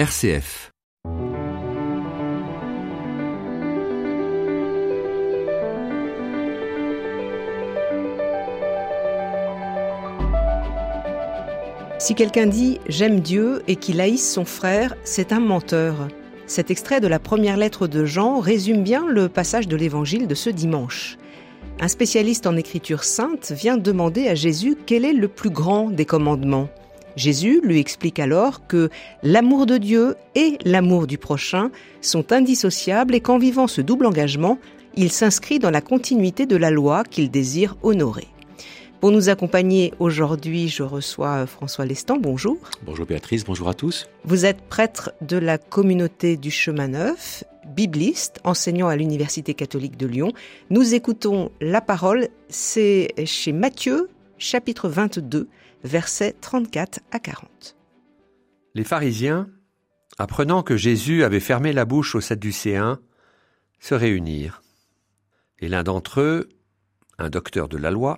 RCF. Si quelqu'un dit J'aime Dieu et qu'il haïsse son frère, c'est un menteur. Cet extrait de la première lettre de Jean résume bien le passage de l'évangile de ce dimanche. Un spécialiste en écriture sainte vient demander à Jésus quel est le plus grand des commandements. Jésus lui explique alors que l'amour de Dieu et l'amour du prochain sont indissociables et qu'en vivant ce double engagement, il s'inscrit dans la continuité de la loi qu'il désire honorer. Pour nous accompagner aujourd'hui, je reçois François Lestan. Bonjour. Bonjour Béatrice, bonjour à tous. Vous êtes prêtre de la communauté du chemin neuf, bibliste, enseignant à l'Université catholique de Lyon. Nous écoutons la parole, c'est chez Matthieu, chapitre 22, versets 34 à 40. Les pharisiens, apprenant que Jésus avait fermé la bouche aux Sadducéens, se réunirent. Et l'un d'entre eux, un docteur de la loi,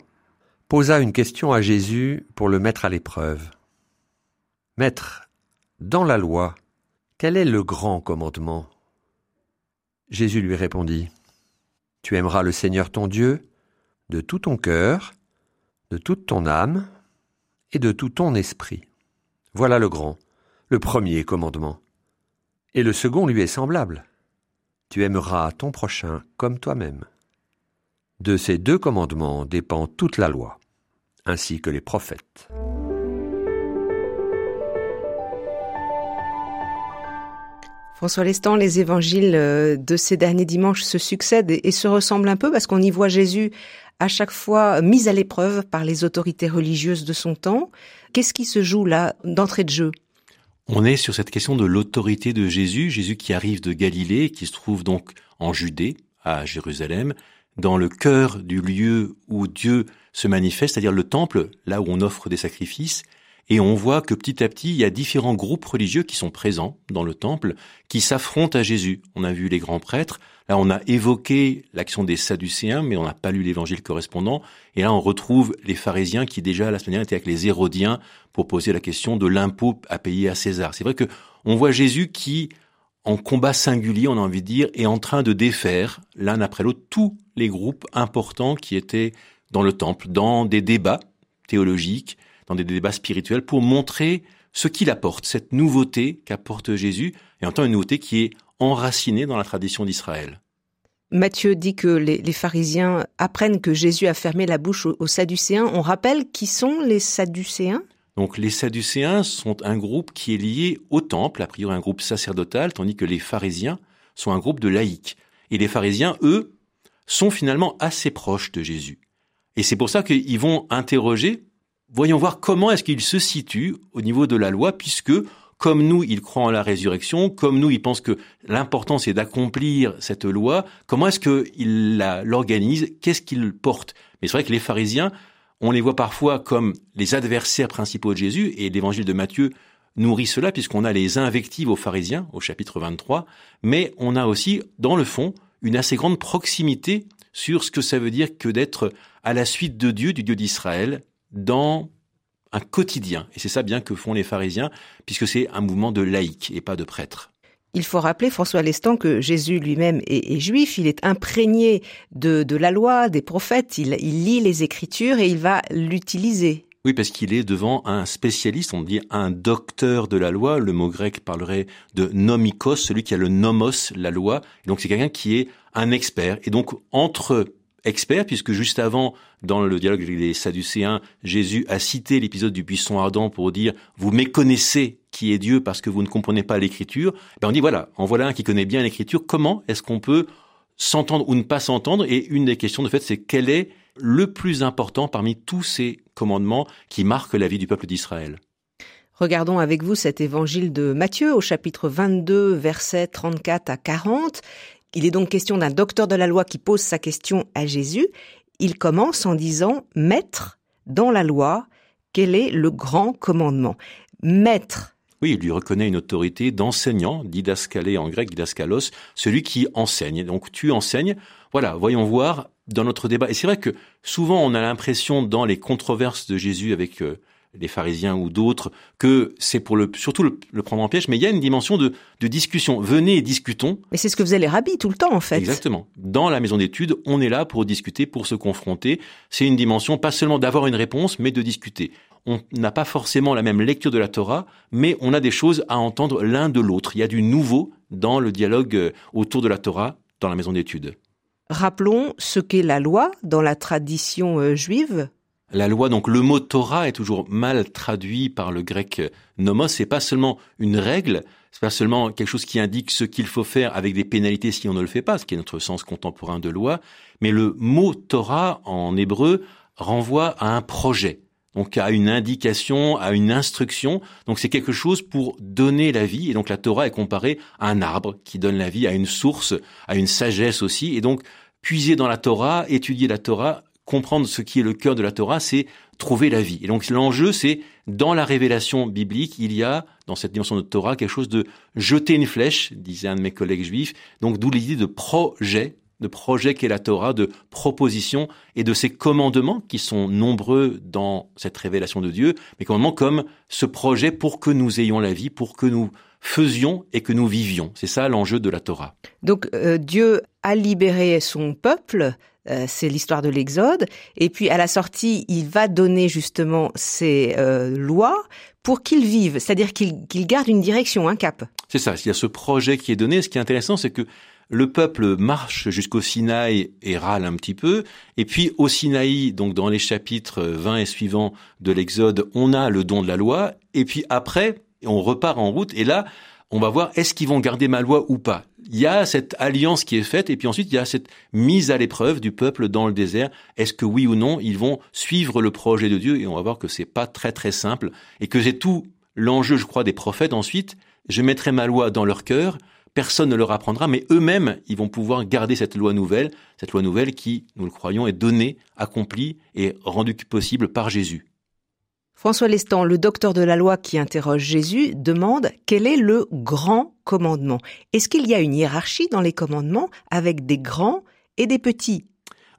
posa une question à Jésus pour le mettre à l'épreuve. Maître, dans la loi, quel est le grand commandement? Jésus lui répondit, Tu aimeras le Seigneur ton Dieu de tout ton cœur, de toute ton âme et de tout ton esprit. Voilà le grand, le premier commandement. Et le second lui est semblable. Tu aimeras ton prochain comme toi-même. De ces deux commandements dépend toute la loi, ainsi que les prophètes. François Lestan, les évangiles euh, de ces derniers dimanches se succèdent et se ressemblent un peu parce qu'on y voit Jésus à chaque fois mis à l'épreuve par les autorités religieuses de son temps. Qu'est-ce qui se joue là d'entrée de jeu? On est sur cette question de l'autorité de Jésus, Jésus qui arrive de Galilée, qui se trouve donc en Judée, à Jérusalem, dans le cœur du lieu où Dieu se manifeste, c'est-à-dire le temple, là où on offre des sacrifices, et on voit que petit à petit, il y a différents groupes religieux qui sont présents dans le temple, qui s'affrontent à Jésus. On a vu les grands prêtres, là on a évoqué l'action des Sadducéens, mais on n'a pas lu l'évangile correspondant, et là on retrouve les pharisiens qui déjà la semaine dernière étaient avec les Hérodiens pour poser la question de l'impôt à payer à César. C'est vrai que on voit Jésus qui, en combat singulier, on a envie de dire, est en train de défaire l'un après l'autre tous les groupes importants qui étaient dans le temple, dans des débats théologiques, dans des débats spirituels, pour montrer ce qu'il apporte, cette nouveauté qu'apporte Jésus, et en même temps une nouveauté qui est enracinée dans la tradition d'Israël. Matthieu dit que les, pharisiens apprennent que Jésus a fermé la bouche aux, aux Sadducéens. On rappelle qui sont les Sadducéens? Donc les Sadducéens sont un groupe qui est lié au temple, a priori un groupe sacerdotal, tandis que les pharisiens sont un groupe de laïcs. Et les pharisiens, eux, sont finalement assez proches de Jésus. Et c'est pour ça qu'ils vont interroger, voyons voir comment est-ce qu'ils se situent au niveau de la loi, puisque comme nous, ils croient en la résurrection, comme nous, ils pensent que l'important c'est d'accomplir cette loi, comment est-ce qu'ils l'organisent, qu'est-ce qu'ils portent Mais c'est vrai que les pharisiens, on les voit parfois comme les adversaires principaux de Jésus, et l'évangile de Matthieu nourrit cela, puisqu'on a les invectives aux pharisiens, au chapitre 23, mais on a aussi, dans le fond, une assez grande proximité sur ce que ça veut dire que d'être à la suite de Dieu, du Dieu d'Israël, dans un quotidien. Et c'est ça bien que font les pharisiens, puisque c'est un mouvement de laïcs et pas de prêtres. Il faut rappeler, François Lestan, que Jésus lui-même est, juif, il est imprégné de, la loi, des prophètes, il, il lit les Écritures et il va l'utiliser. Oui, parce qu'il est devant un spécialiste, on dit un docteur de la loi. Le mot grec parlerait de nomikos, celui qui a le nomos, la loi. donc c'est quelqu'un qui est un expert. Et donc entre expert, puisque juste avant, dans le dialogue avec les Sadducéens, Jésus a cité l'épisode du buisson ardent pour dire vous méconnaissez qui est Dieu parce que vous ne comprenez pas l'écriture. Ben on dit voilà, en voilà un qui connaît bien l'écriture. Comment est-ce qu'on peut s'entendre ou ne pas s'entendre? Et une des questions de fait, c'est quel est le plus important parmi tous ces commandements qui marquent la vie du peuple d'Israël? Regardons avec vous cet évangile de Matthieu au chapitre 22, versets 34 à 40. Il est donc question d'un docteur de la loi qui pose sa question à Jésus. Il commence en disant Maître, dans la loi, quel est le grand commandement? Maître. Oui, il lui reconnaît une autorité d'enseignant, didascalé en grec, didaskalos, celui qui enseigne. Donc tu enseignes. Voilà, voyons voir dans notre débat. Et c'est vrai que souvent on a l'impression dans les controverses de Jésus avec euh, les pharisiens ou d'autres, que c'est pour le, surtout le, prendre en piège, mais il y a une dimension de, de discussion. Venez et discutons. Mais c'est ce que faisaient les rabbis tout le temps, en fait. Exactement. Dans la maison d'études, on est là pour discuter, pour se confronter. C'est une dimension pas seulement d'avoir une réponse, mais de discuter. On n'a pas forcément la même lecture de la Torah, mais on a des choses à entendre l'un de l'autre. Il y a du nouveau dans le dialogue euh, autour de la Torah dans la maison d'études. Rappelons ce qu'est la loi dans la tradition euh, juive la loi, donc le mot Torah est toujours mal traduit par le grec nomos. C'est pas seulement une règle, c'est pas seulement quelque chose qui indique ce qu'il faut faire avec des pénalités si on ne le fait pas, ce qui est notre sens contemporain de loi. Mais le mot Torah en hébreu renvoie à un projet, donc à une indication, à une instruction. Donc c'est quelque chose pour donner la vie. Et donc la Torah est comparée à un arbre qui donne la vie, à une source, à une sagesse aussi. Et donc puiser dans la Torah, étudier la Torah, comprendre ce qui est le cœur de la Torah, c'est trouver la vie. Et donc l'enjeu, c'est dans la révélation biblique, il y a dans cette dimension de Torah quelque chose de jeter une flèche, disait un de mes collègues juifs. Donc d'où l'idée de projet, de projet qu'est la Torah, de proposition et de ces commandements qui sont nombreux dans cette révélation de Dieu, mais commandements comme ce projet pour que nous ayons la vie, pour que nous faisions et que nous vivions. C'est ça l'enjeu de la Torah. Donc euh, Dieu a libéré son peuple euh, c'est l'histoire de l'Exode. Et puis à la sortie, il va donner justement ces euh, lois pour qu'ils vivent, c'est-à-dire qu'ils gardent une direction, un cap. C'est ça, il y a ce projet qui est donné. Ce qui est intéressant, c'est que le peuple marche jusqu'au Sinaï et râle un petit peu. Et puis au Sinaï, donc dans les chapitres 20 et suivants de l'Exode, on a le don de la loi. Et puis après, on repart en route. Et là, on va voir est-ce qu'ils vont garder ma loi ou pas? Il y a cette alliance qui est faite et puis ensuite il y a cette mise à l'épreuve du peuple dans le désert. Est-ce que oui ou non ils vont suivre le projet de Dieu? Et on va voir que c'est pas très très simple et que c'est tout l'enjeu je crois des prophètes ensuite. Je mettrai ma loi dans leur cœur. Personne ne leur apprendra, mais eux-mêmes, ils vont pouvoir garder cette loi nouvelle, cette loi nouvelle qui, nous le croyons, est donnée, accomplie et rendue possible par Jésus. François Lestan, le docteur de la loi qui interroge Jésus, demande quel est le grand commandement. Est-ce qu'il y a une hiérarchie dans les commandements avec des grands et des petits?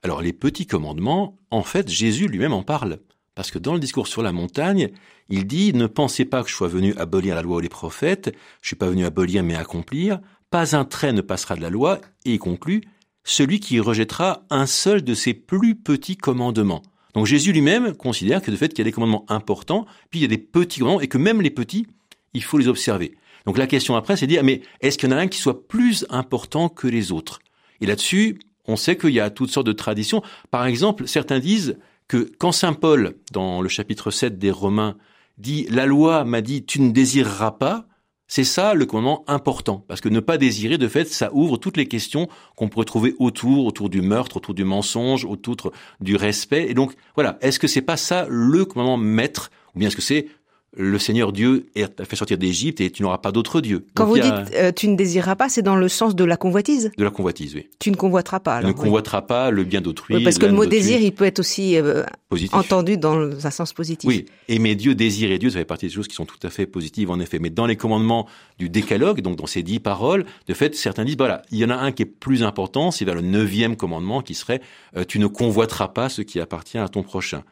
Alors les petits commandements, en fait, Jésus lui-même en parle. Parce que dans le discours sur la montagne, il dit Ne pensez pas que je sois venu abolir la loi ou les prophètes, je suis pas venu abolir mais accomplir, pas un trait ne passera de la loi, et il conclut Celui qui rejettera un seul de ses plus petits commandements. Donc Jésus lui-même considère que de fait qu'il y a des commandements importants, puis il y a des petits commandements, et que même les petits, il faut les observer. Donc la question après, c'est de dire, mais est-ce qu'il y en a un qui soit plus important que les autres? Et là-dessus, on sait qu'il y a toutes sortes de traditions. Par exemple, certains disent que quand Saint Paul, dans le chapitre 7 des Romains, dit, la loi m'a dit, tu ne désireras pas, c'est ça le commandement important, parce que ne pas désirer, de fait, ça ouvre toutes les questions qu'on pourrait trouver autour, autour du meurtre, autour du mensonge, autour du respect. Et donc, voilà, est-ce que c'est pas ça le commandement maître, ou bien est-ce que c'est le Seigneur Dieu t'a fait sortir d'Égypte et tu n'auras pas d'autre Dieu. Quand vous dites euh, tu ne désireras pas, c'est dans le sens de la convoitise De la convoitise, oui. Tu ne convoiteras pas. Alors, ne convoiteras pas le bien d'autrui. parce que le mot désir, il peut être aussi euh, entendu dans un sens positif. Oui, aimer Dieu, désirer Dieu, ça fait partie des choses qui sont tout à fait positives en effet. Mais dans les commandements du décalogue, donc dans ces dix paroles, de fait, certains disent, voilà, il y en a un qui est plus important, c'est vers le neuvième commandement qui serait, euh, tu ne convoiteras pas ce qui appartient à ton prochain.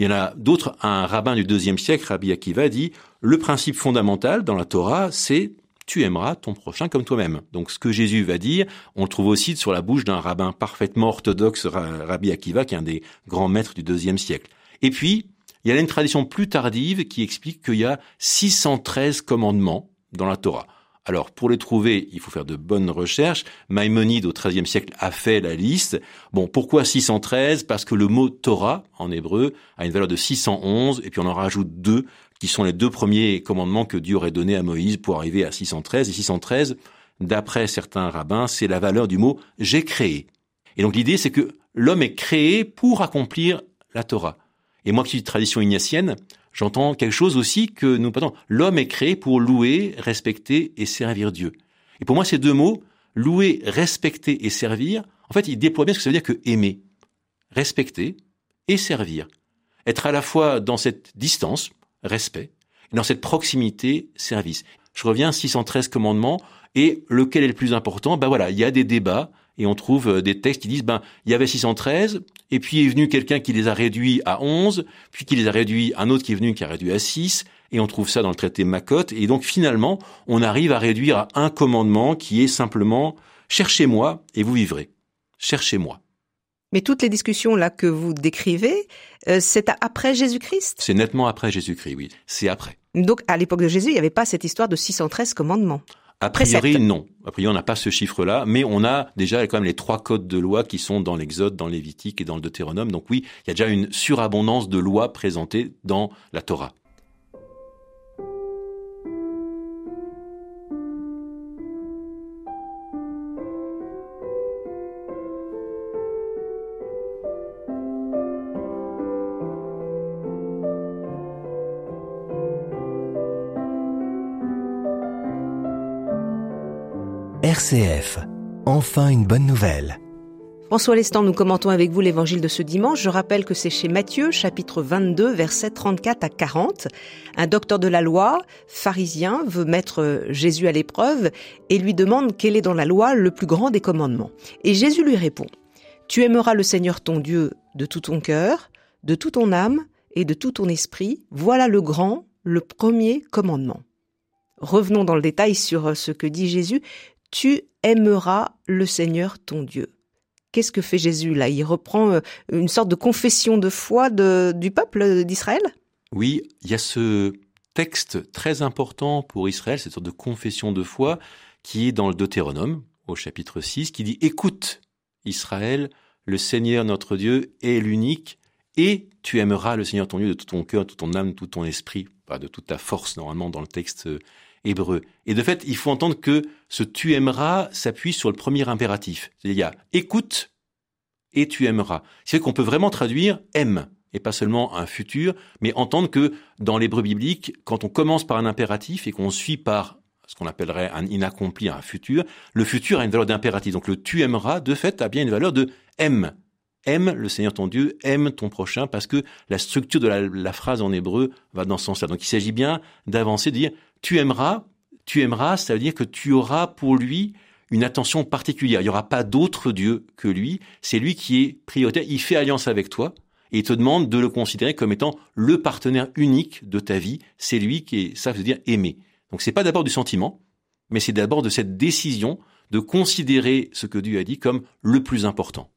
Il y en a d'autres, un rabbin du deuxième siècle, Rabbi Akiva, dit le principe fondamental dans la Torah, c'est tu aimeras ton prochain comme toi-même. Donc ce que Jésus va dire, on le trouve aussi sur la bouche d'un rabbin parfaitement orthodoxe, Rabbi Akiva, qui est un des grands maîtres du deuxième siècle. Et puis, il y a une tradition plus tardive qui explique qu'il y a 613 commandements dans la Torah. Alors, pour les trouver, il faut faire de bonnes recherches. Maïmonide, au XIIIe siècle, a fait la liste. Bon, pourquoi 613 Parce que le mot Torah, en hébreu, a une valeur de 611, et puis on en rajoute deux, qui sont les deux premiers commandements que Dieu aurait donnés à Moïse pour arriver à 613. Et 613, d'après certains rabbins, c'est la valeur du mot « j'ai créé ». Et donc l'idée, c'est que l'homme est créé pour accomplir la Torah. Et moi qui suis de tradition ignatienne, J'entends quelque chose aussi que nous pardon, l'homme est créé pour louer, respecter et servir Dieu. Et pour moi, ces deux mots, louer, respecter et servir, en fait, ils déploient bien ce que ça veut dire que aimer, respecter et servir. Être à la fois dans cette distance, respect, et dans cette proximité, service. Je reviens 613 commandements, et lequel est le plus important? Ben voilà, il y a des débats, et on trouve euh, des textes qui disent ben il y avait 613 et puis est venu quelqu'un qui les a réduits à 11, puis qui les a réduits un autre qui est venu qui a réduit à 6 et on trouve ça dans le traité Makot et donc finalement on arrive à réduire à un commandement qui est simplement cherchez-moi et vous vivrez. Cherchez-moi. Mais toutes les discussions là que vous décrivez, euh, c'est après Jésus-Christ? C'est nettement après Jésus-Christ, oui. C'est après. Donc à l'époque de Jésus, il n'y avait pas cette histoire de 613 commandements. A priori, non. A priori, on n'a pas ce chiffre-là, mais on a déjà quand même les trois codes de loi qui sont dans l'Exode, dans Lévitique et dans le Deutéronome. Donc oui, il y a déjà une surabondance de lois présentées dans la Torah. RCF. Enfin une bonne nouvelle. François Lestan, nous commentons avec vous l'évangile de ce dimanche. Je rappelle que c'est chez Matthieu, chapitre 22, versets 34 à 40. Un docteur de la loi, pharisien, veut mettre Jésus à l'épreuve et lui demande quel est dans la loi le plus grand des commandements. Et Jésus lui répond, Tu aimeras le Seigneur ton Dieu de tout ton cœur, de toute ton âme et de tout ton esprit. Voilà le grand, le premier commandement. Revenons dans le détail sur ce que dit Jésus tu aimeras le Seigneur ton Dieu. Qu'est-ce que fait Jésus là? Il reprend euh, une sorte de confession de foi du peuple d'Israël? Oui, il y a ce texte très important pour Israël, cette sorte de confession de foi qui est dans le Deutéronome, au chapitre 6, qui dit Écoute, Israël, le Seigneur notre Dieu est l'unique, et tu aimeras le Seigneur ton Dieu de tout ton cœur, de toute ton âme, de tout ton esprit, de toute ta force normalement dans le texte hébreu. Et de fait, il faut entendre que ce tu aimeras s'appuie sur le premier impératif. Il y a écoute et tu aimeras. C'est qu'on peut vraiment traduire aime et pas seulement un futur, mais entendre que dans l'hébreu biblique, quand on commence par un impératif et qu'on suit par ce qu'on appellerait un inaccompli, un futur, le futur a une valeur d'impératif. Donc le tu aimeras, de fait, a bien une valeur de aime. Aime le Seigneur ton Dieu, aime ton prochain, parce que la structure de la, phrase en hébreu va dans ce sens-là. Donc il s'agit bien d'avancer, de dire tu aimeras, tu aimeras, ça veut dire que tu auras pour lui une attention particulière. Il n'y aura pas d'autre Dieu que lui. C'est lui qui est prioritaire. Il fait alliance avec toi et il te demande de le considérer comme étant le partenaire unique de ta vie. C'est lui qui est, ça veut dire aimer. Donc c'est pas d'abord du sentiment, mais c'est d'abord de cette décision de considérer ce que Dieu a dit comme le plus important.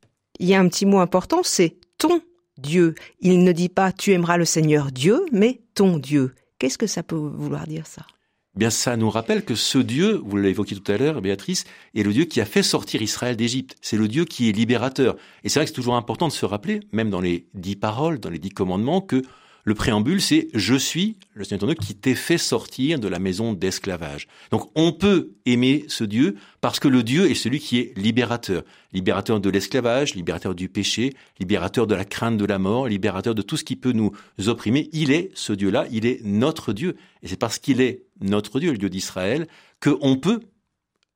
Il y a un petit mot important, c'est ton Dieu. Il ne dit pas tu aimeras le Seigneur Dieu, mais ton Dieu. Qu'est-ce que ça peut vouloir dire ça? Bien, ça nous rappelle que ce Dieu, vous l'avez évoqué tout à l'heure, Béatrice, est le Dieu qui a fait sortir Israël d'Égypte. C'est le Dieu qui est libérateur. Et c'est vrai que c'est toujours important de se rappeler, même dans les dix paroles, dans les dix commandements, que le préambule, c'est Je suis le Seigneur ton Dieu qui t'ai fait sortir de la maison d'esclavage. Donc on peut aimer ce Dieu parce que le Dieu est celui qui est libérateur. Libérateur de l'esclavage, libérateur du péché, libérateur de la crainte de la mort, libérateur de tout ce qui peut nous opprimer. Il est ce Dieu-là, il est notre Dieu. Et c'est parce qu'il est notre Dieu, le Dieu d'Israël, qu'on peut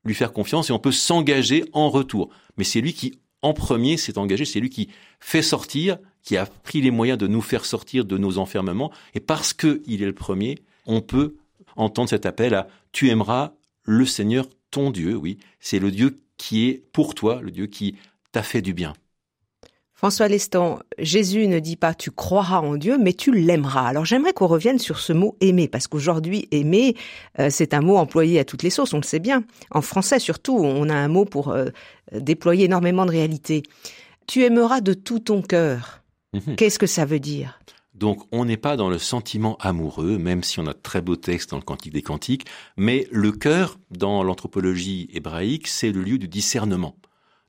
lui faire confiance et on peut s'engager en retour. Mais c'est lui qui, en premier, s'est engagé, c'est lui qui fait sortir qui a pris les moyens de nous faire sortir de nos enfermements. Et parce qu'il est le premier, on peut entendre cet appel à tu aimeras le Seigneur ton Dieu. Oui, c'est le Dieu qui est pour toi, le Dieu qui t'a fait du bien. François Lestan, Jésus ne dit pas tu croiras en Dieu, mais tu l'aimeras. Alors j'aimerais qu'on revienne sur ce mot aimer, parce qu'aujourd'hui, aimer, euh, c'est un mot employé à toutes les sauces, on le sait bien. En français surtout, on a un mot pour euh, déployer énormément de réalité. Tu aimeras de tout ton cœur. Mhm. Qu'est-ce que ça veut dire? Donc on n'est pas dans le sentiment amoureux, même si on a de très beaux textes dans le Cantique des Cantiques, mais le cœur, dans l'anthropologie hébraïque, c'est le lieu du discernement.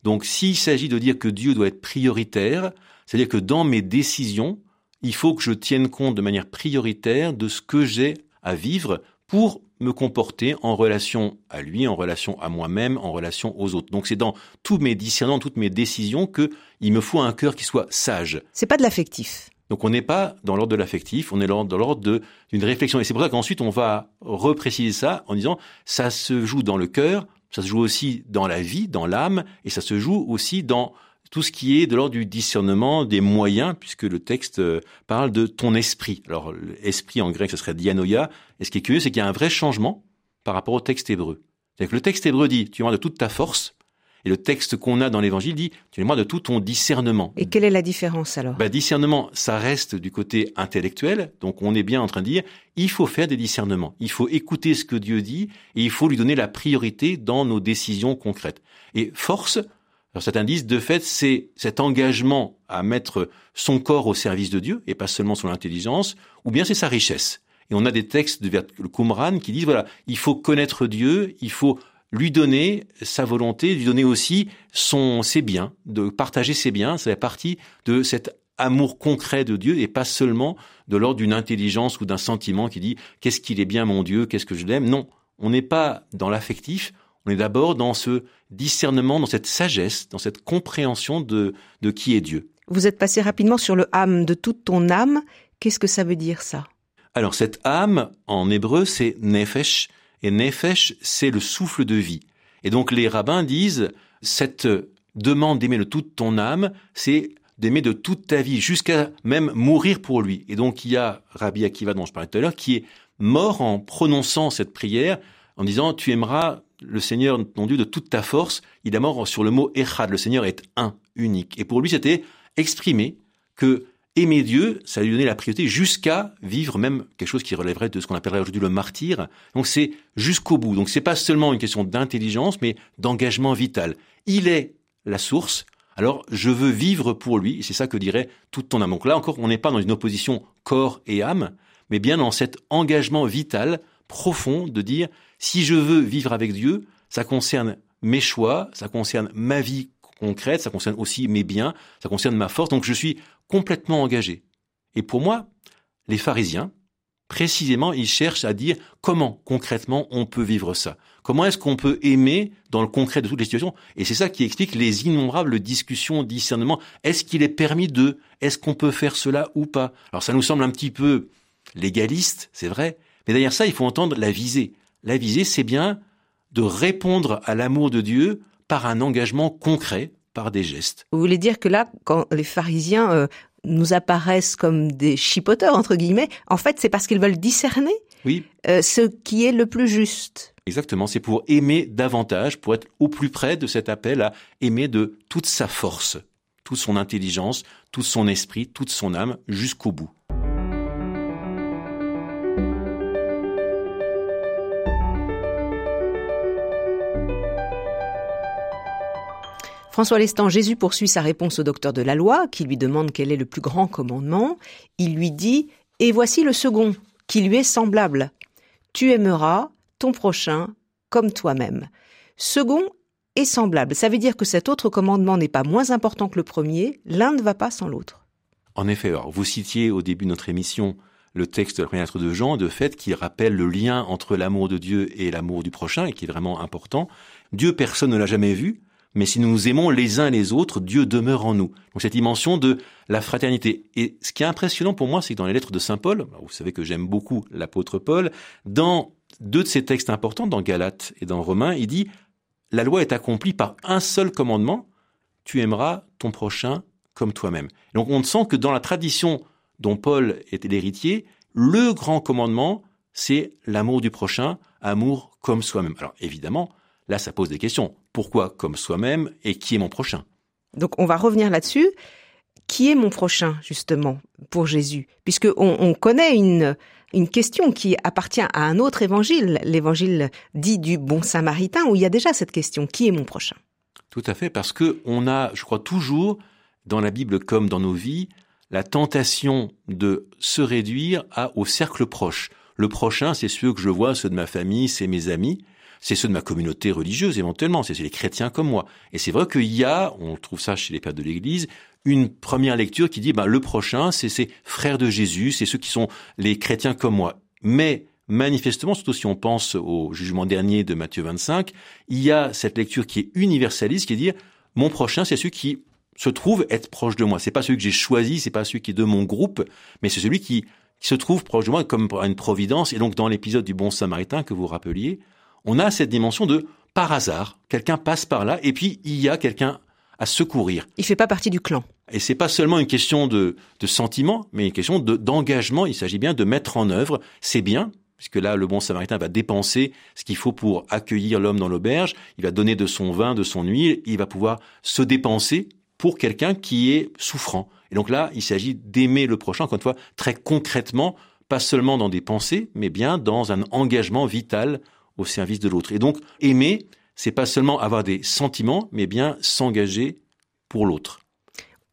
Donc s'il s'agit de dire que Dieu doit être prioritaire, c'est-à-dire que dans mes décisions, il faut que je tienne compte de manière prioritaire de ce que j'ai à vivre pour me comporter en relation à lui, en relation à moi-même, en relation aux autres. Donc c'est dans tous mes discernements, toutes mes décisions que il me faut un cœur qui soit sage. C'est pas de l'affectif. Donc on n'est pas dans l'ordre de l'affectif, on est dans l'ordre d'une réflexion. Et c'est pour ça qu'ensuite on va repréciser ça en disant ça se joue dans le cœur, ça se joue aussi dans la vie, dans l'âme, et ça se joue aussi dans tout ce qui est de l'ordre du discernement des moyens, puisque le texte euh, parle de ton esprit. Alors, l'esprit en grec, ce serait dianoia. Et ce qui est curieux, c'est qu'il y a un vrai changement par rapport au texte hébreu. C'est-à-dire que le texte hébreu dit, tu auras de toute ta force, Et le texte qu'on a dans l'évangile dit, tu es moi de tout ton discernement. Et quelle est la différence alors? Bah, Discernement, ça reste du côté intellectuel. Donc on est bien en train de dire, il faut faire des discernements. Il faut écouter ce que Dieu dit et il faut lui donner la priorité dans nos décisions concrètes. Et force, alors certains disent, de fait, c'est cet engagement à mettre son corps au service de Dieu et pas seulement son intelligence, ou bien c'est sa richesse. Et on a des textes de le Qumran qui disent, voilà, il faut connaître Dieu, il faut lui donner sa volonté, lui donner aussi son, ses biens, de partager ses biens, c'est la partie de cet amour concret de Dieu et pas seulement de l'ordre d'une intelligence ou d'un sentiment qui dit qu'est-ce qu'il est bien mon Dieu, qu'est-ce que je l'aime? Non, on n'est pas dans l'affectif, on est d'abord dans ce discernement, dans cette sagesse, dans cette compréhension de, de qui est Dieu. Vous êtes passé rapidement sur le âme de toute ton âme. Qu'est-ce que ça veut dire ça? Alors cette âme, en hébreu, c'est nefesh, et nefesh, c'est le souffle de vie. Et donc les rabbins disent, cette demande d'aimer de toute ton âme, c'est d'aimer de toute ta vie, jusqu'à même mourir pour lui. Et donc il y a Rabbi Akiva dont je parlais tout à l'heure, qui est mort en prononçant cette prière, en disant, tu aimeras le Seigneur, ton Dieu, de toute ta force. Mort sur le mot Echad, le Seigneur est un, unique. Et pour lui, c'était exprimer que aimer Dieu, ça lui donnait la priorité jusqu'à vivre même quelque chose qui relèverait de ce qu'on appellerait aujourd'hui le martyr. Donc c'est jusqu'au bout. Donc c'est pas seulement une question d'intelligence, mais d'engagement vital. Il est la source. Alors je veux vivre pour lui. C'est ça que dirait toute ton âme. Donc là encore, on n'est pas dans une opposition corps et âme, mais bien dans cet engagement vital profond de dire si je veux vivre avec Dieu, ça concerne mes choix, ça concerne ma vie concrète, ça concerne aussi mes biens, ça concerne ma force. Donc je suis complètement engagé. Et pour moi, les pharisiens, précisément, ils cherchent à dire comment concrètement on peut vivre ça. Comment est-ce qu'on peut aimer dans le concret de toutes les situations? Et c'est ça qui explique les innombrables discussions, discernements. Est-ce qu'il est permis de? Est-ce qu'on peut faire cela ou pas? Alors ça nous semble un petit peu légaliste, c'est vrai, mais derrière ça, il faut entendre la visée. La visée, c'est bien de répondre à l'amour de Dieu par un engagement concret, par des gestes. Vous voulez dire que là, quand les pharisiens euh, nous apparaissent comme des chipoteurs, entre guillemets, en fait, c'est parce qu'ils veulent discerner oui. Euh, ce qui est le plus juste. Exactement, c'est pour aimer davantage, pour être au plus près de cet appel à aimer de toute sa force, toute son intelligence, tout son esprit, toute son âme, jusqu'au bout. François Lestan, Jésus poursuit sa réponse au docteur de la loi, qui lui demande quel est le plus grand commandement. Il lui dit, et voici le second, qui lui est semblable. Tu aimeras ton prochain comme toi-même. Second et semblable. Ça veut dire que cet autre commandement n'est pas moins important que le premier, l'un ne va pas sans l'autre. En effet, vous citiez au début de notre émission le texte de la première lettre de Jean, de fait, qui rappelle le lien entre l'amour de Dieu et l'amour du prochain, et qui est vraiment important. Dieu, personne ne l'a jamais vu, mais si nous nous aimons les uns les autres, Dieu demeure en nous. Donc cette dimension de la fraternité. Et ce qui est impressionnant pour moi, c'est que dans les lettres de Saint Paul, vous savez que j'aime beaucoup l'apôtre Paul, dans deux de ses textes importants, dans Galates et dans Romains, il dit, la loi est accomplie par un seul commandement, tu aimeras ton prochain comme toi-même. Donc on sent que dans la tradition dont Paul était l'héritier, le grand commandement, c'est l'amour du prochain, amour comme soi-même. Alors évidemment, Là, ça pose des questions. Pourquoi comme soi-même et qui est mon prochain? Donc on va revenir là-dessus. Qui est mon prochain, justement, pour Jésus? Puisque on, connaît une, une question qui appartient à un autre évangile, l'évangile dit du bon samaritain, où il y a déjà cette question. Qui est mon prochain? Tout à fait, parce que on a, je crois, toujours, dans la Bible comme dans nos vies, la tentation de se réduire à, au cercle proche. Le prochain, c'est ceux que je vois, ceux de ma famille, c'est mes amis c'est ceux de ma communauté religieuse éventuellement, c'est les chrétiens comme moi. Et c'est vrai qu'il y a, on trouve ça chez les pères de l'Église, une première lecture qui dit ben, le prochain, c'est ces frères de Jésus, c'est ceux qui sont les chrétiens comme moi. Mais manifestement, surtout si on pense au jugement dernier de Matthieu 25, il y a cette lecture qui est universaliste, qui est dire mon prochain, c'est celui qui se trouve être proche de moi. C'est pas celui que j'ai choisi, c'est pas celui qui est de mon groupe, mais c'est celui qui, qui se trouve proche de moi comme une providence. Et donc dans l'épisode du bon samaritain que vous rappeliez, on a cette dimension de par hasard, quelqu'un passe par là et puis il y a quelqu'un à secourir. Il fait pas partie du clan. Et c'est pas seulement une question de, de sentiment, mais une question d'engagement. il s'agit bien de mettre en œuvre ces biens puisque là, le bon samaritain va dépenser ce qu'il faut pour accueillir l'homme dans l'auberge, il va donner de son vin, de son huile, il va pouvoir se dépenser pour quelqu'un qui est souffrant. Et donc là, il s'agit d'aimer le prochain, encore une fois, très concrètement, pas seulement dans des pensées, mais bien dans un engagement vital au service de l'autre. Et donc, aimer, c'est pas seulement avoir des sentiments, mais bien s'engager pour l'autre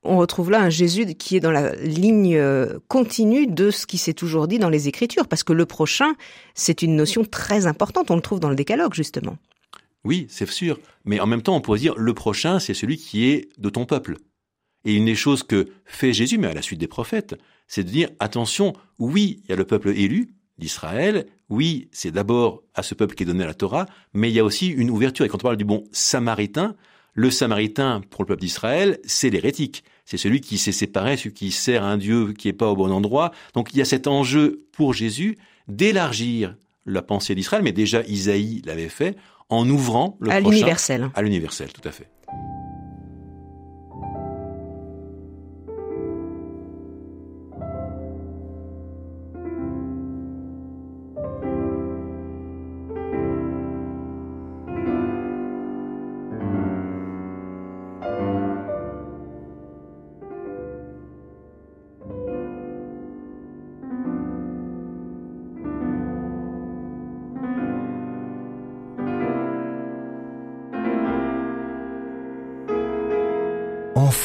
on retrouve là un Jésus qui est dans la ligne euh, continue de ce qui s'est toujours dit dans les Écritures, parce que le prochain, c'est une notion très importante, on le trouve dans le décalogue, justement. Oui, c'est sûr, mais en même temps, on pourrait dire, le prochain, c'est celui qui est de ton peuple. Et une des choses que fait Jésus, mais à la suite des prophètes, c'est de dire, attention, oui, il y a le peuple élu d'Israël, oui, c'est d'abord à ce peuple qui est donné la Torah, mais il y a aussi une ouverture. Et quand on parle du bon samaritain, le samaritain pour le peuple d'Israël, c'est l'hérétique c'est celui qui s'est séparé, celui qui sert un Dieu qui n'est pas au bon endroit. Donc il y a cet enjeu pour Jésus d'élargir la pensée d'Israël, mais déjà Isaïe l'avait fait en ouvrant le à l'universel. À l'universel, tout à fait.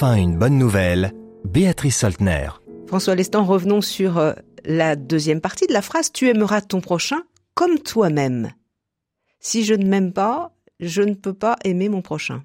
Enfin une bonne nouvelle, Béatrice Soltner. François Lestan, revenons sur euh, la deuxième partie de la phrase Tu aimeras ton prochain comme toi-même. Si je ne m'aime pas, je ne peux pas aimer mon prochain.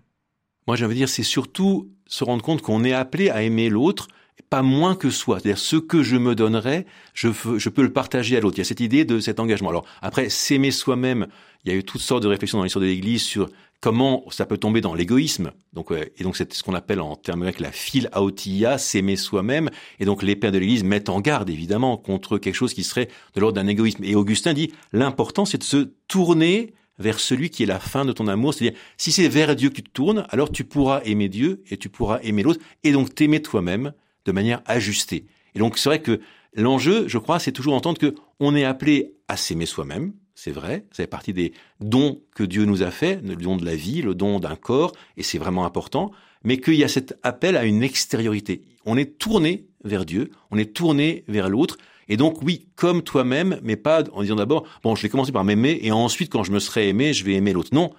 Moi, j'aimerais dire, c'est surtout se rendre compte qu'on est appelé à aimer l'autre, pas moins que soi. C'est-à-dire, ce que je me donnerais, je, peux le partager à l'autre. Il y a cette idée de cet engagement. Alors, après, s'aimer soi-même, il y a eu toutes sortes de réflexions dans l'histoire de l'Église sur comment ça peut tomber dans l'égoïsme. Donc, et donc c'est ce qu'on appelle en termes grecs la aotia, s'aimer soi-même. Et donc les pères de l'Église mettent en garde évidemment contre quelque chose qui serait de l'ordre d'un égoïsme. Et Augustin dit l'important c'est de se tourner vers celui qui est la fin de ton amour. C'est-à-dire, si c'est vers Dieu que tu te tournes, alors tu pourras aimer Dieu et tu pourras aimer l'autre et donc t'aimer toi-même de manière ajustée. Et donc c'est vrai que l'enjeu, je crois, c'est toujours entendre que on est appelé à s'aimer soi-même, c'est vrai, ça fait partie des dons que Dieu nous a fait, le don de la vie, le don d'un corps, et c'est vraiment important, mais qu'il y a cet appel à une extériorité. On est tourné vers Dieu, on est tourné vers l'autre, et donc oui, comme toi-même, mais pas en disant d'abord, bon, je vais commencer par m'aimer, et ensuite, quand je me serai aimé, je vais aimer l'autre. Non,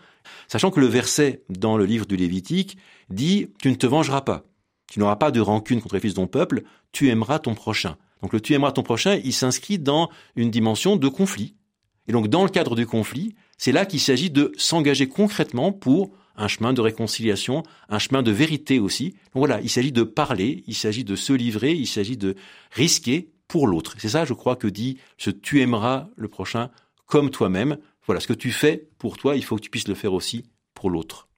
sachant que le verset dans le livre du Lévitique dit, tu ne te vengeras pas, tu n'auras pas de rancune contre les fils de ton peuple, tu aimeras ton prochain. Donc le tu aimeras ton prochain, il s'inscrit dans une dimension de conflit et donc, dans le cadre du conflit, c'est là qu'il s'agit de s'engager concrètement pour un chemin de réconciliation, un chemin de vérité aussi. Donc voilà, il s'agit de parler, il s'agit de se livrer, il s'agit de risquer pour l'autre. C'est ça, je crois, que dit ce tu aimeras le prochain comme toi-même. Voilà, ce que tu fais pour toi, il faut que tu puisses le faire aussi pour l'autre.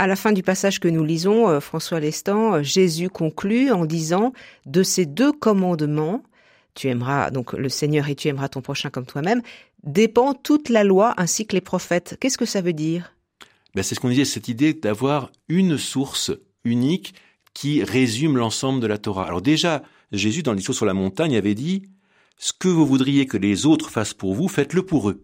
À la fin du passage que nous lisons, euh, François Lestan, euh, Jésus conclut en disant de ces deux commandements, tu aimeras donc le Seigneur et tu aimeras ton prochain comme toi-même, dépend toute la loi ainsi que les prophètes. Qu'est-ce que ça veut dire? Ben C'est ce qu'on disait, cette idée d'avoir une source unique qui résume l'ensemble de la Torah. Alors déjà, Jésus, dans le discours sur la montagne, avait dit, ce que vous voudriez que les autres fassent pour vous, faites-le pour eux.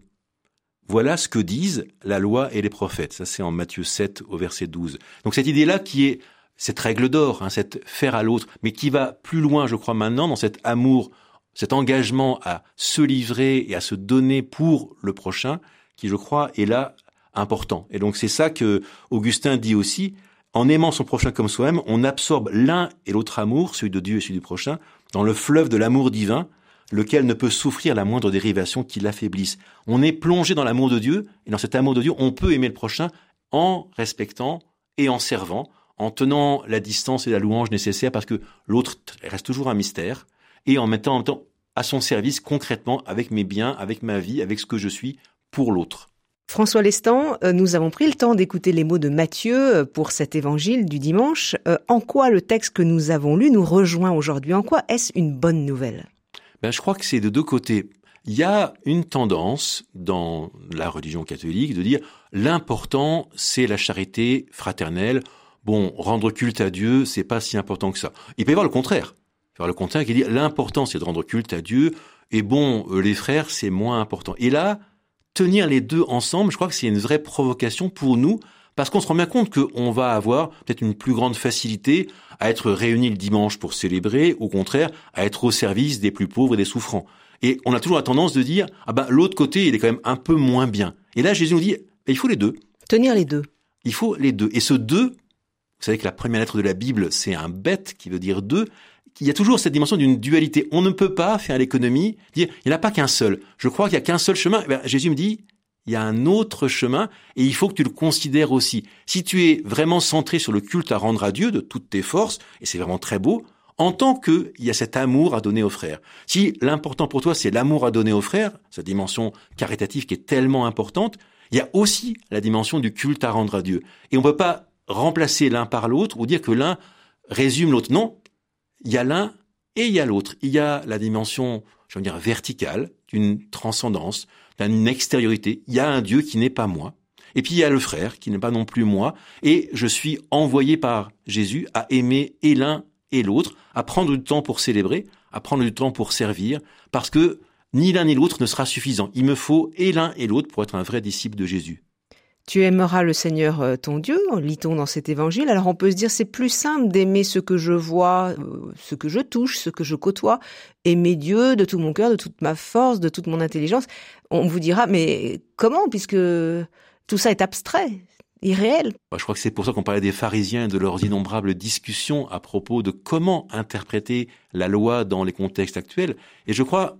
Voilà ce que disent la loi et les prophètes. Ça, c'est en Matthieu 7 au verset 12. Donc cette idée-là qui est cette règle d'or, hein, cette faire à l'autre, mais qui va plus loin, je crois, maintenant, dans cet amour cet engagement à se livrer et à se donner pour le prochain, qui je crois est là important. Et donc c'est ça que Augustin dit aussi, en aimant son prochain comme soi-même, on absorbe l'un et l'autre amour, celui de Dieu et celui du prochain, dans le fleuve de l'amour divin, lequel ne peut souffrir la moindre dérivation qui l'affaiblisse. On est plongé dans l'amour de Dieu, et dans cet amour de Dieu, on peut aimer le prochain en respectant et en servant, en tenant la distance et la louange nécessaire, parce que l'autre reste toujours un mystère, et en mettant en même temps à son service concrètement avec mes biens, avec ma vie, avec ce que je suis pour l'autre. François Lestan, euh, nous avons pris le temps d'écouter les mots de Matthieu euh, pour cet évangile du dimanche. Euh, en quoi le texte que nous avons lu nous rejoint aujourd'hui? En quoi est-ce une bonne nouvelle? Ben, Je crois que c'est de deux côtés. Il y a une tendance dans la religion catholique de dire l'important c'est la charité fraternelle. Bon, rendre culte à Dieu, c'est pas si important que ça. Il peut y avoir le contraire faire le contraire qui dit l'important c'est de rendre culte à Dieu Et bon, euh, les frères, c'est moins important. Et là, tenir les deux ensemble, je crois que c'est une vraie provocation pour nous, parce qu'on se rend bien compte qu'on va avoir peut-être une plus grande facilité à être réunis le dimanche pour célébrer, au contraire, à être au service des plus pauvres et des souffrants. Et on a toujours la tendance de dire, ah ben, l'autre côté, il est quand même un peu moins bien. Et là, Jésus nous dit, ben, il faut les deux. Tenir les deux. Il faut les deux. Et ce deux, vous savez que la première lettre de la Bible, c'est un bête qui veut dire deux. Il y a toujours cette dimension d'une dualité. On ne peut pas faire l'économie, dire, il n'y en a pas qu'un seul. Je crois qu'il n'y a qu'un seul chemin. Eh Jésus me dit, il y a un autre chemin et il faut que tu le considères aussi. Si tu es vraiment centré sur le culte à rendre à Dieu de toutes tes forces, et c'est vraiment très beau, en tant qu'il y a cet amour à donner aux frères. Si l'important pour toi, c'est l'amour à donner aux frères, cette dimension caritative qui est tellement importante, il y a aussi la dimension du culte à rendre à Dieu. Et on ne peut pas remplacer l'un par l'autre ou dire que l'un résume l'autre. Non, il y a l'un et il y a l'autre. Il y a la dimension, je veux dire, verticale, d'une transcendance, d'une extériorité. Il y a un Dieu qui n'est pas moi. Et puis il y a le frère qui n'est pas non plus moi. Et je suis envoyé par Jésus à aimer et l'un et l'autre, à prendre du temps pour célébrer, à prendre du temps pour servir, parce que ni l'un ni l'autre ne sera suffisant. Il me faut et l'un et l'autre pour être un vrai disciple de Jésus. Tu aimeras le Seigneur euh, ton Dieu, lit-on dans cet évangile. Alors on peut se dire c'est plus simple d'aimer ce que je vois, euh, ce que je touche, ce que je côtoie, aimer Dieu de tout mon cœur, de toute ma force, de toute mon intelligence. On vous dira mais comment puisque tout ça est abstrait irréel? Je crois que c'est pour ça qu'on parlait des pharisiens et de leurs innombrables discussions à propos de comment interpréter la loi dans les contextes actuels. Et je crois,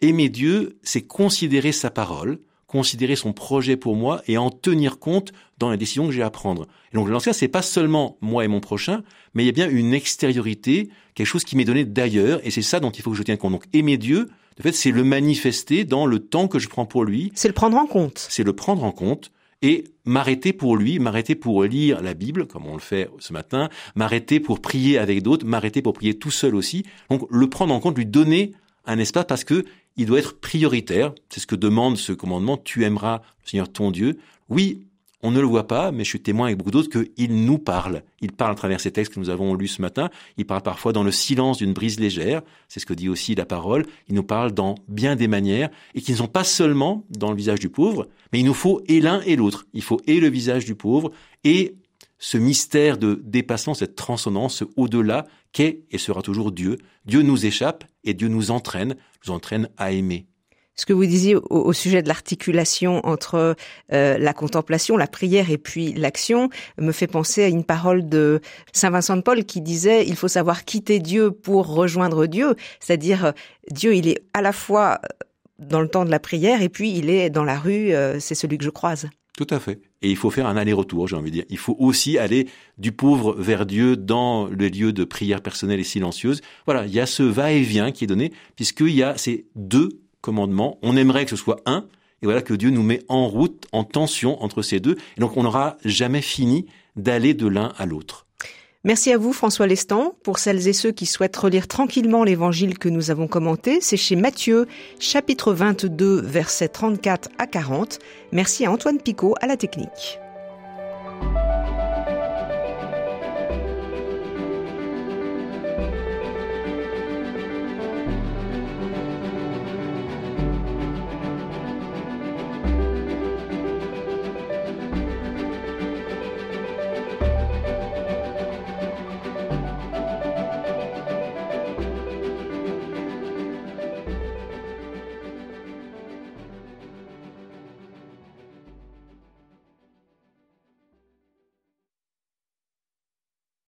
aimer Dieu, c'est considérer sa parole, considérer son projet pour moi et en tenir compte dans les décisions que j'ai à prendre. Et donc, dans ce cas, c'est pas seulement moi et mon prochain, mais il y a bien une extériorité, quelque chose qui m'est donné d'ailleurs, et c'est ça dont il faut que je tienne compte. Donc, aimer Dieu, de fait, c'est le manifester dans le temps que je prends pour lui. C'est le prendre en compte. C'est le prendre en compte et m'arrêter pour lui, m'arrêter pour lire la Bible, comme on le fait ce matin, m'arrêter pour prier avec d'autres, m'arrêter pour prier tout seul aussi. Donc, le prendre en compte, lui donner un espace parce que il doit être prioritaire. C'est ce que demande ce commandement. Tu aimeras le Seigneur ton Dieu. Oui, on ne le voit pas, mais je suis témoin avec beaucoup d'autres qu'il nous parle. Il parle à travers ces textes que nous avons lus ce matin. Il parle parfois dans le silence d'une brise légère. C'est ce que dit aussi la parole. Il nous parle dans bien des manières et qui ne sont pas seulement dans le visage du pauvre, mais il nous faut et l'un et l'autre. Il faut et le visage du pauvre et ce mystère de dépassement, cette transcendance, au-delà qu'est et sera toujours Dieu. Dieu nous échappe et Dieu nous entraîne, nous entraîne à aimer. Ce que vous disiez au, sujet de l'articulation entre euh, la contemplation, la prière et puis l'action me fait penser à une parole de Saint Vincent de Paul qui disait il faut savoir quitter Dieu pour rejoindre Dieu, c'est-à-dire euh, Dieu il est à la fois dans le temps de la prière et puis il est dans la rue, euh, c'est celui que je croise. Tout à fait. Et il faut faire un aller-retour, j'ai envie de dire. Il faut aussi aller du pauvre vers Dieu dans le lieu de prière personnelle et silencieuse. Voilà, il y a ce va-et-vient qui est donné, puisqu'il y a ces deux commandements. On aimerait que ce soit un, et voilà que Dieu nous met en route, en tension entre ces deux. Et donc on n'aura jamais fini d'aller de l'un à l'autre. Merci à vous François Lestan. Pour celles et ceux qui souhaitent relire tranquillement l'évangile que nous avons commenté, c'est chez Matthieu, chapitre 22, versets 34 à 40. Merci à Antoine Picot à la technique.